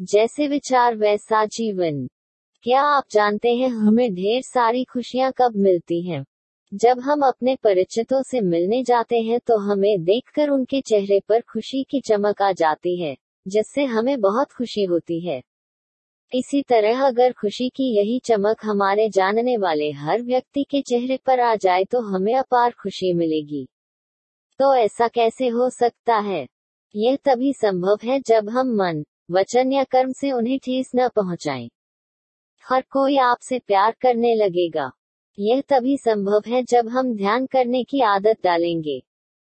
जैसे विचार वैसा जीवन। क्या आप जानते हैं, हमें ढेर सारी खुशियाँ कब मिलती हैं? जब हम अपने परिचितों से मिलने जाते हैं तो हमें देखकर उनके चेहरे पर खुशी की चमक आ जाती है, जिससे हमें बहुत खुशी होती है। इसी तरह अगर खुशी की यही चमक हमारे जानने वाले हर व्यक्ति के चेहरे पर आ जाए तो हमें अपार खुशी मिलेगी। तो ऐसा कैसे हो सकता है? यह तभी संभव है जब हम मन वचन या कर्म से उन्हें ठेस न पहुंचाएँ। हर कोई आपसे प्यार करने लगेगा यह तभी संभव है जब हम ध्यान करने की आदत डालेंगे